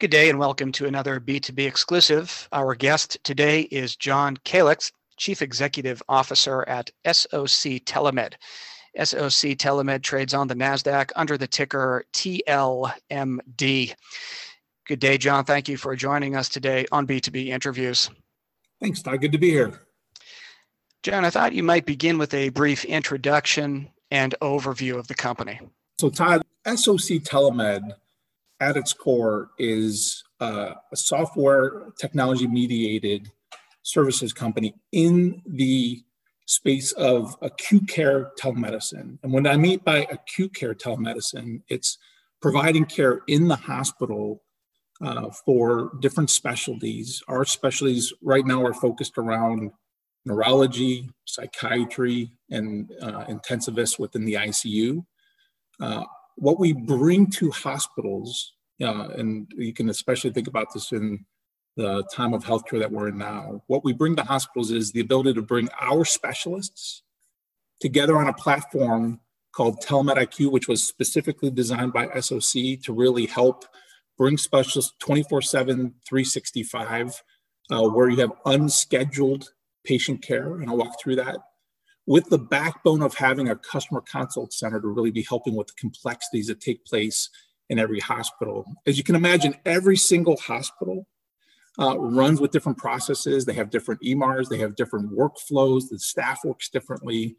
Good day and welcome to another B2B exclusive. Our guest today is John Kalix, Chief Executive Officer at SOC Telemed. SOC Telemed trades on the NASDAQ under the ticker TLMD. Good day, John. Thank you for joining us today on B2B interviews. Thanks, Todd. Good to be here. John, I thought you might begin with a brief introduction and overview of the company. So, Todd, SOC Telemed at its core is uh, a software technology mediated services company in the space of acute care telemedicine. And when I mean by acute care telemedicine, it's providing care in the hospital uh, for different specialties. Our specialties right now are focused around neurology, psychiatry, and uh, intensivists within the ICU. Uh, what we bring to hospitals, uh, and you can especially think about this in the time of healthcare that we're in now, what we bring to hospitals is the ability to bring our specialists together on a platform called Telemed IQ, which was specifically designed by SOC to really help bring specialists 24 7, 365, uh, where you have unscheduled patient care. And I'll walk through that with the backbone of having a customer consult center to really be helping with the complexities that take place in every hospital. As you can imagine, every single hospital uh, runs with different processes. They have different EMRs, they have different workflows, the staff works differently.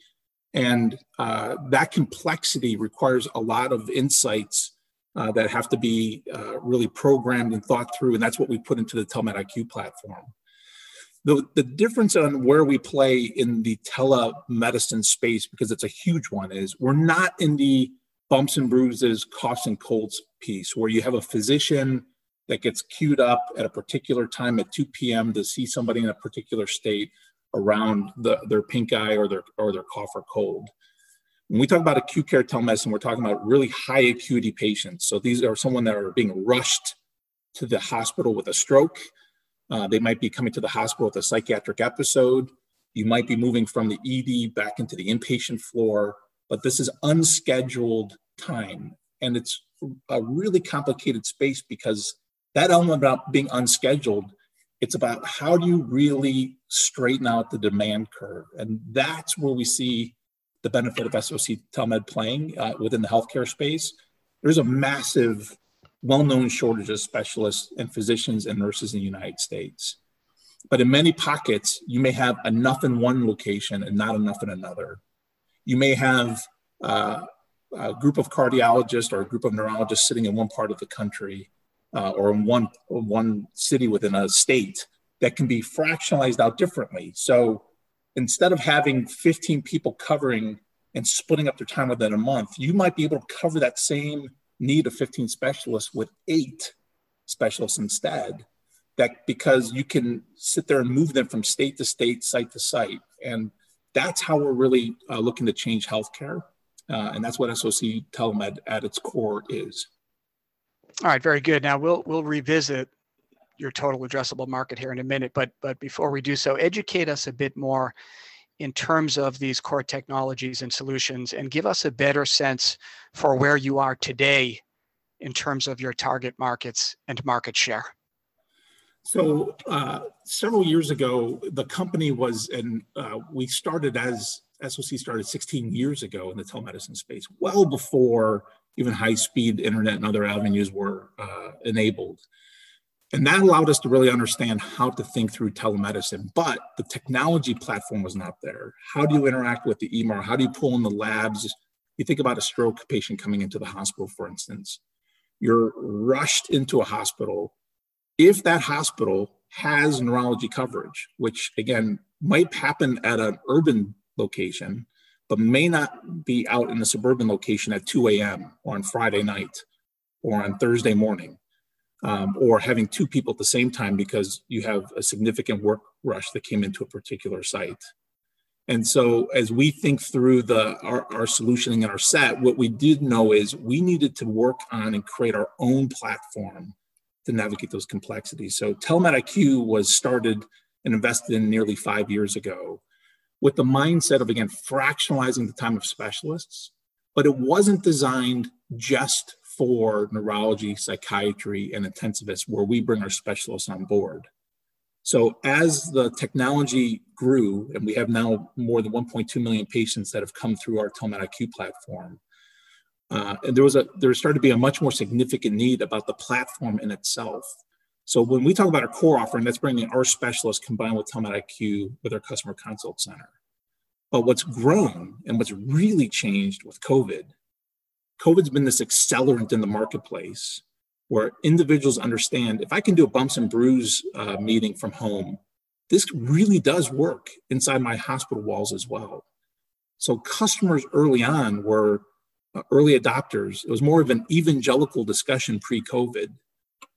And uh, that complexity requires a lot of insights uh, that have to be uh, really programmed and thought through. And that's what we put into the Telemed IQ platform. The, the difference on where we play in the telemedicine space, because it's a huge one, is we're not in the bumps and bruises, coughs and colds piece where you have a physician that gets queued up at a particular time at 2 p.m. to see somebody in a particular state around the, their pink eye or their or their cough or cold. When we talk about acute care telemedicine, we're talking about really high acuity patients. So these are someone that are being rushed to the hospital with a stroke, uh, they might be coming to the hospital with a psychiatric episode. You might be moving from the ED back into the inpatient floor, but this is unscheduled time. And it's a really complicated space because that element about being unscheduled, it's about how do you really straighten out the demand curve. And that's where we see the benefit of SOC Telemed playing uh, within the healthcare space. There's a massive well-known shortage of specialists and physicians and nurses in the United States. But in many pockets, you may have enough in one location and not enough in another. You may have uh, a group of cardiologists or a group of neurologists sitting in one part of the country uh, or in one, one city within a state that can be fractionalized out differently. So instead of having 15 people covering and splitting up their time within a month, you might be able to cover that same need a 15 specialists with eight specialists instead that because you can sit there and move them from state to state site to site. And that's how we're really uh, looking to change healthcare uh, and that's what soc telemed at its core is. All right very good. Now we'll we'll revisit your total addressable market here in a minute but but before we do so educate us a bit more in terms of these core technologies and solutions and give us a better sense for where you are today in terms of your target markets and market share? So, uh, several years ago, the company was, and uh, we started as SOC started 16 years ago in the telemedicine space, well before even high speed internet and other avenues were uh, enabled. And that allowed us to really understand how to think through telemedicine. But the technology platform was not there. How do you interact with the EMR? How do you pull in the labs? You think about a stroke patient coming into the hospital, for instance. You're rushed into a hospital. If that hospital has neurology coverage, which again might happen at an urban location, but may not be out in a suburban location at 2 a.m. or on Friday night or on Thursday morning um, or having two people at the same time because you have a significant work rush that came into a particular site. And so, as we think through the our, our solutioning and our set, what we did know is we needed to work on and create our own platform to navigate those complexities. So, Telemed IQ was started and invested in nearly five years ago with the mindset of again fractionalizing the time of specialists, but it wasn't designed just for neurology, psychiatry, and intensivists, where we bring our specialists on board. So as the technology grew, and we have now more than 1.2 million patients that have come through our Telemed IQ platform, uh, and there was a there started to be a much more significant need about the platform in itself. So when we talk about our core offering, that's bringing our specialists combined with Telemed IQ with our customer consult center. But what's grown and what's really changed with COVID, COVID's been this accelerant in the marketplace where individuals understand if I can do a bumps and bruise uh, meeting from home, this really does work inside my hospital walls as well. So customers early on were uh, early adopters. It was more of an evangelical discussion pre-COVID.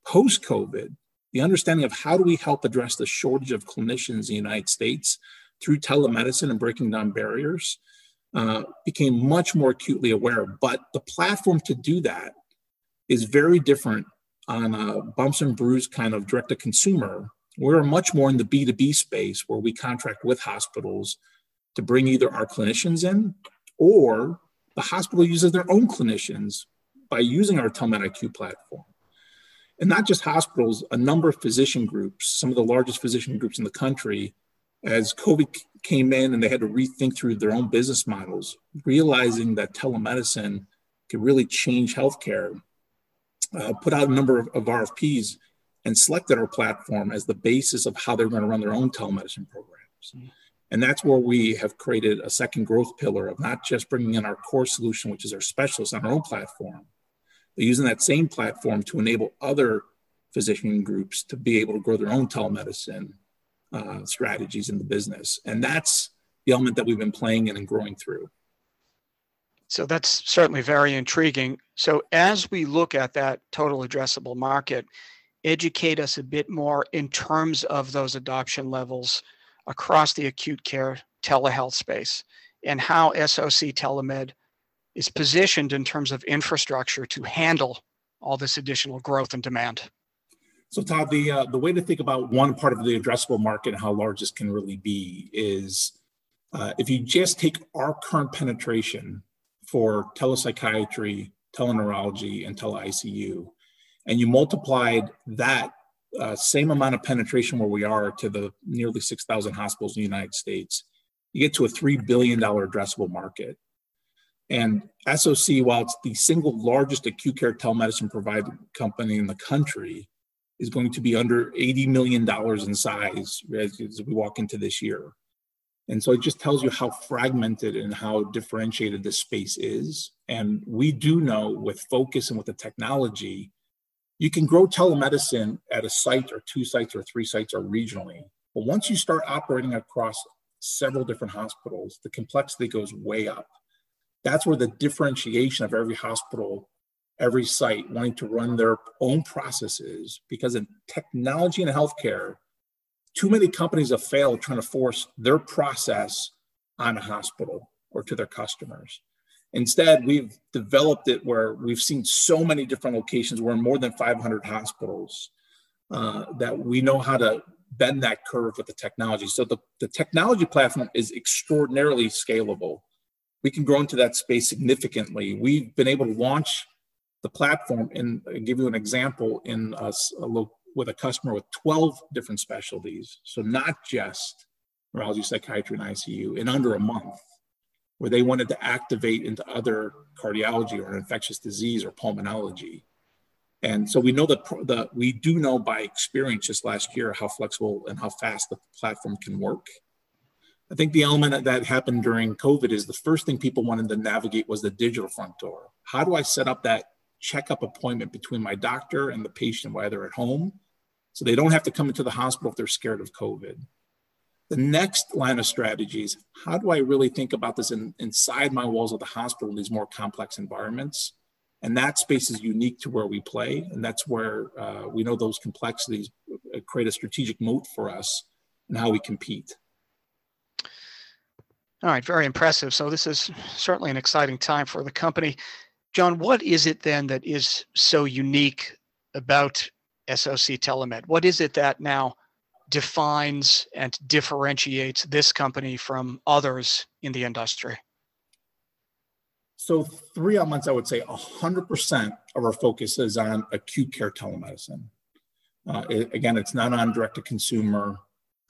Post-COVID, the understanding of how do we help address the shortage of clinicians in the United States through telemedicine and breaking down barriers uh, became much more acutely aware. But the platform to do that is very different on a bumps and bruise kind of direct to consumer. We're much more in the B2B space where we contract with hospitals to bring either our clinicians in or the hospital uses their own clinicians by using our Telemed IQ platform. And not just hospitals, a number of physician groups, some of the largest physician groups in the country, as COVID came in and they had to rethink through their own business models, realizing that telemedicine could really change healthcare uh, put out a number of, of, RFPs and selected our platform as the basis of how they're going to run their own telemedicine programs. Mm-hmm. And that's where we have created a second growth pillar of not just bringing in our core solution, which is our specialists on our own platform, but using that same platform to enable other physician groups to be able to grow their own telemedicine uh, strategies in the business. And that's the element that we've been playing in and growing through. So that's certainly very intriguing. So as we look at that total addressable market, educate us a bit more in terms of those adoption levels across the acute care telehealth space and how SOC Telemed is positioned in terms of infrastructure to handle all this additional growth and demand. So Todd, the uh, the way to think about one part of the addressable market and how large this can really be is uh, if you just take our current penetration for telepsychiatry, teleneurology, and tele-ICU, and you multiplied that uh, same amount of penetration where we are to the nearly 6,000 hospitals in the United States, you get to a $3 billion addressable market. And SOC, while it's the single largest acute care telemedicine provider company in the country, is going to be under $80 million in size as, as we walk into this year. And so it just tells you how fragmented and how differentiated this space is. And we do know with focus and with the technology, you can grow telemedicine at a site or two sites or three sites or regionally. But once you start operating across several different hospitals, the complexity goes way up. That's where the differentiation of every hospital, every site wanting to run their own processes, because in technology and healthcare, too many companies have failed trying to force their process on a hospital or to their customers. Instead, we've developed it where we've seen so many different locations. We're in more than 500 hospitals uh, that we know how to bend that curve with the technology. So the, the technology platform is extraordinarily scalable. We can grow into that space significantly. We've been able to launch the platform and give you an example in a, a, with a customer with 12 different specialties. So not just neurology, psychiatry, and ICU in under a month, where they wanted to activate into other cardiology or infectious disease or pulmonology. And so we know that the, we do know by experience just last year how flexible and how fast the platform can work. I think the element that happened during COVID is the first thing people wanted to navigate was the digital front door. How do I set up that checkup appointment between my doctor and the patient while they're at home so they don't have to come into the hospital if they're scared of COVID. The next line of strategies how do I really think about this in, inside my walls of the hospital in these more complex environments? And that space is unique to where we play. And that's where uh, we know those complexities create a strategic moat for us and how we compete. All right, very impressive. So, this is certainly an exciting time for the company. John, what is it then that is so unique about SOC Telemed? What is it that now defines and differentiates this company from others in the industry? so three elements, I would say 100% of our focus is on acute care telemedicine. Uh, it, again, it's not on direct to consumer.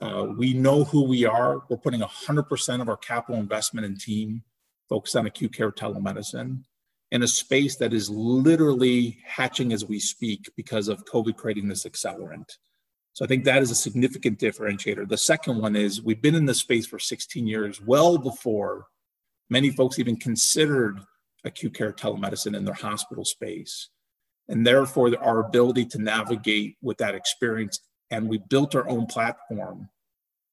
Uh, we know who we are. We're putting 100% of our capital investment and team focused on acute care telemedicine in a space that is literally hatching as we speak because of COVID creating this accelerant. So I think that is a significant differentiator. The second one is we've been in this space for 16 years, well before many folks even considered acute care telemedicine in their hospital space. And therefore, our ability to navigate with that experience. And we built our own platform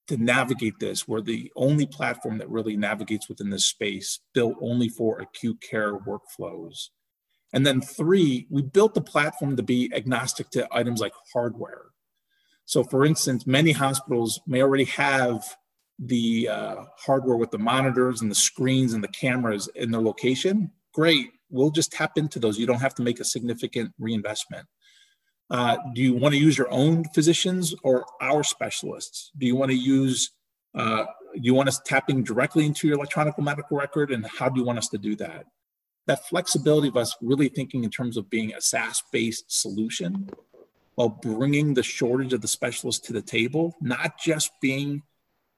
to navigate this. We're the only platform that really navigates within this space, built only for acute care workflows. And then three, we built the platform to be agnostic to items like hardware. So, for instance, many hospitals may already have the uh, hardware with the monitors and the screens and the cameras in their location. Great, we'll just tap into those. You don't have to make a significant reinvestment. Uh, do you want to use your own physicians or our specialists? Do you want to use, uh, do you want us tapping directly into your electronic medical record? And how do you want us to do that? That flexibility of us really thinking in terms of being a SaaS based solution while bringing the shortage of the specialists to the table, not just being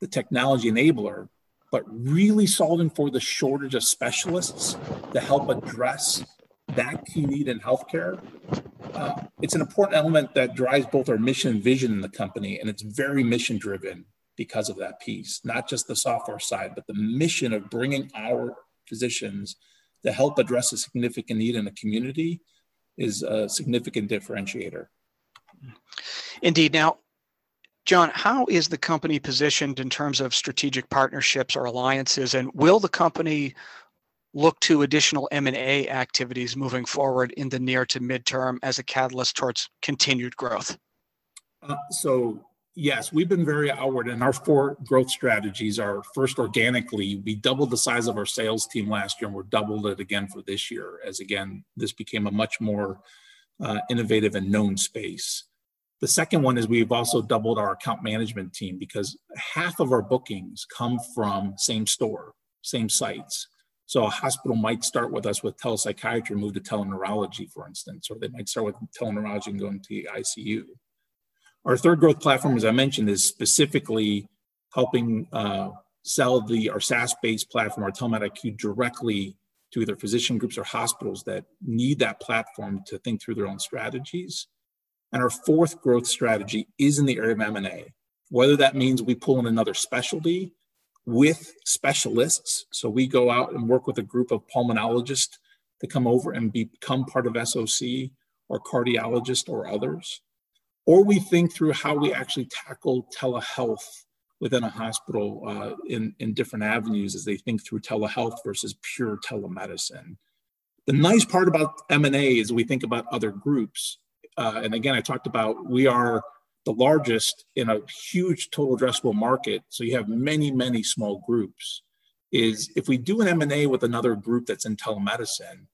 the technology enabler, but really solving for the shortage of specialists to help address that key need in healthcare. Uh, it's an important element that drives both our mission and vision in the company, and it's very mission driven because of that piece, not just the software side, but the mission of bringing our physicians to help address a significant need in the community is a significant differentiator. Indeed. Now, John, how is the company positioned in terms of strategic partnerships or alliances, and will the company look to additional M&A activities moving forward in the near to midterm as a catalyst towards continued growth? Uh, so yes, we've been very outward, and our four growth strategies are first organically. We doubled the size of our sales team last year, and we're doubled it again for this year. As again, this became a much more uh, innovative and known space. The second one is we've also doubled our account management team because half of our bookings come from same store, same sites. So a hospital might start with us with telepsychiatry, move to teleneurology, for instance, or they might start with teleneurology and go into the ICU. Our third growth platform, as I mentioned, is specifically helping uh, sell the our SaaS-based platform, our Telemed IQ, directly to either physician groups or hospitals that need that platform to think through their own strategies. And our fourth growth strategy is in the area of M&A, whether that means we pull in another specialty with specialists. So we go out and work with a group of pulmonologists to come over and become part of SOC or cardiologists or others. Or we think through how we actually tackle telehealth within a hospital uh, in, in different avenues as they think through telehealth versus pure telemedicine. The nice part about M&A is we think about other groups uh, and again, I talked about we are the largest in a huge total addressable market. So you have many, many small groups. Is if we do an M&A with another group that's in telemedicine,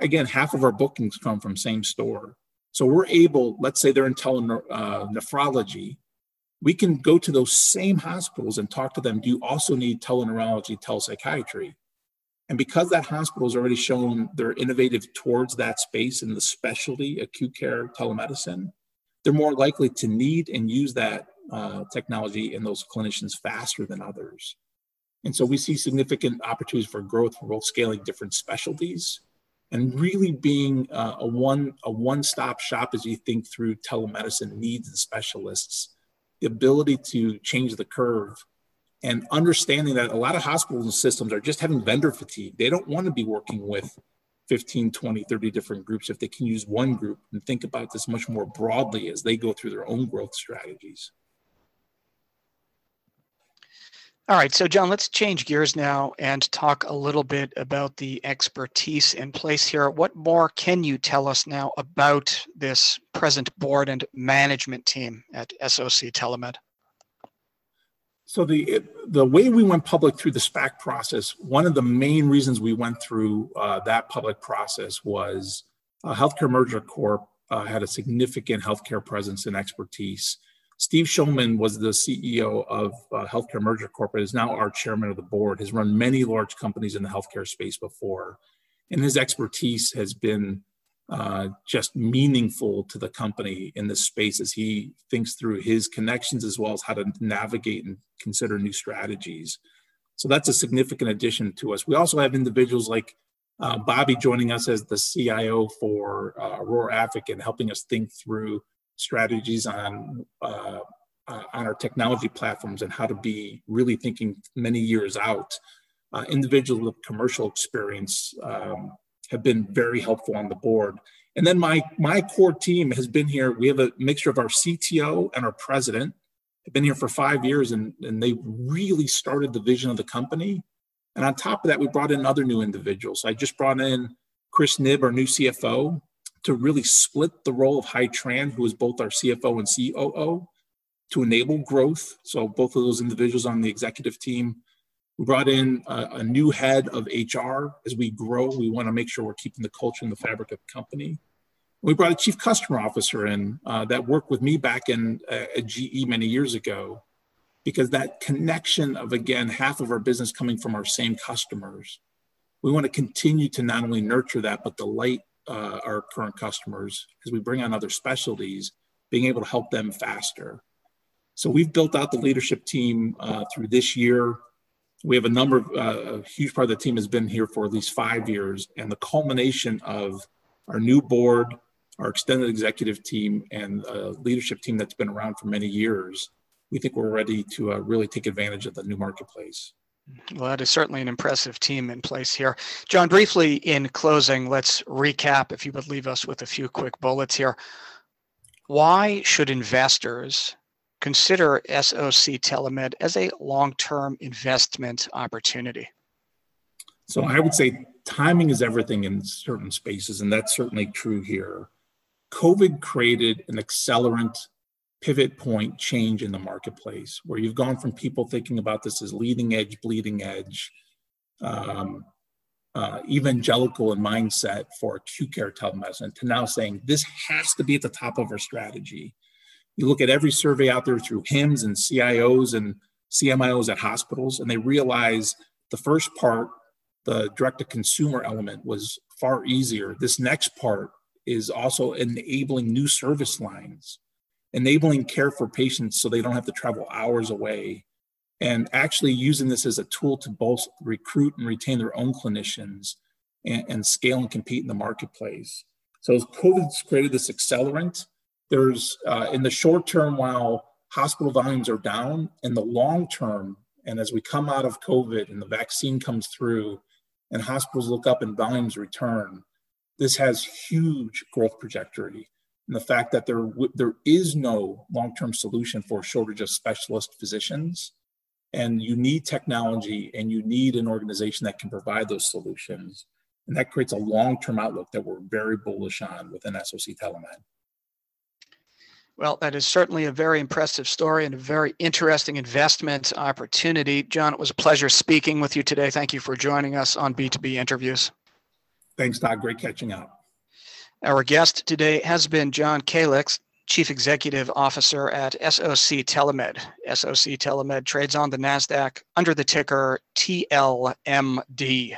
again, half of our bookings come from same store. So we're able, let's say they're in telenephrology, uh, we can go to those same hospitals and talk to them. Do you also need teleneurology, telepsychiatry? And because that hospital has already shown they're innovative towards that space in the specialty acute care telemedicine, they're more likely to need and use that uh, technology in those clinicians faster than others. And so we see significant opportunities for growth for both scaling different specialties and really being uh, a one a one-stop shop as you think through telemedicine needs and specialists, the ability to change the curve and understanding that a lot of hospitals and systems are just having vendor fatigue. They don't want to be working with 15, 20, 30 different groups if they can use one group and think about this much more broadly as they go through their own growth strategies. All right, so John, let's change gears now and talk a little bit about the expertise in place here. What more can you tell us now about this present board and management team at SOC Telemed? So the the way we went public through the SPAC process, one of the main reasons we went through uh, that public process was uh, Healthcare Merger Corp uh, had a significant healthcare presence and expertise. Steve Shulman was the CEO of uh, Healthcare Merger Corp. is now our chairman of the board, has run many large companies in the healthcare space before. And his expertise has been uh, just meaningful to the company in this space as he thinks through his connections as well as how to navigate and consider new strategies. So that's a significant addition to us. We also have individuals like uh, Bobby joining us as the CIO for uh, Aurora Advocate and helping us think through strategies on uh, uh, on our technology platforms and how to be really thinking many years out. Uh, individuals with commercial experience um, have been very helpful on the board. And then my my core team has been here. We have a mixture of our CTO and our president have been here for five years, and, and they really started the vision of the company. And on top of that, we brought in other new individuals. I just brought in Chris Knibb, our new CFO, to really split the role of Hai Tran, who is both our CFO and COO, to enable growth. So both of those individuals on the executive team we brought in a, a, new head of HR. As we grow, we want to make sure we're keeping the culture and the fabric of the company. We brought a chief customer officer in uh, that worked with me back in uh, at GE many years ago, because that connection of again half of our business coming from our same customers, we want to continue to not only nurture that but delight uh, our current customers as we bring on other specialties, being able to help them faster. So we've built out the leadership team uh, through this year we have a number of uh, a huge part of the team has been here for at least five years and the culmination of our new board our extended executive team and a leadership team that's been around for many years we think we're ready to uh, really take advantage of the new marketplace well, that is certainly an impressive team in place here. John, briefly in closing, let's recap if you would leave us with a few quick bullets here. Why should investors consider SOC Telemed as a long term investment opportunity? So I would say timing is everything in certain spaces, and that's certainly true here. COVID created an accelerant pivot point change in the marketplace where you've gone from people thinking about this as leading edge, bleeding edge, um, uh, evangelical in mindset for acute care telemedicine to now saying this has to be at the top of our strategy. You look at every survey out there through HIMSS and CIOs and CMIOs at hospitals, and they realize the first part, the direct to consumer element, was far easier. This next part is also enabling new service lines, enabling care for patients so they don't have to travel hours away, and actually using this as a tool to both recruit and retain their own clinicians and, and scale and compete in the marketplace. So COVID's created this accelerant there's uh, in the short term, while hospital volumes are down, in the long term, and as we come out of COVID and the vaccine comes through and hospitals look up and volumes return, this has huge growth trajectory. And the fact that there, there is no long term solution for a shortage of specialist physicians. And you need technology and you need an organization that can provide those solutions. And that creates a long term outlook that we're very bullish on within SOC Telemed. Well, that is certainly a very impressive story and a very interesting investment opportunity. John, it was a pleasure speaking with you today. Thank you for joining us on B2B interviews. Thanks, Todd. Great catching up. Our guest today has been John Kalix, Chief Executive Officer at SOC Telemed. SOC Telemed trades on the NASDAQ under the ticker TLMD.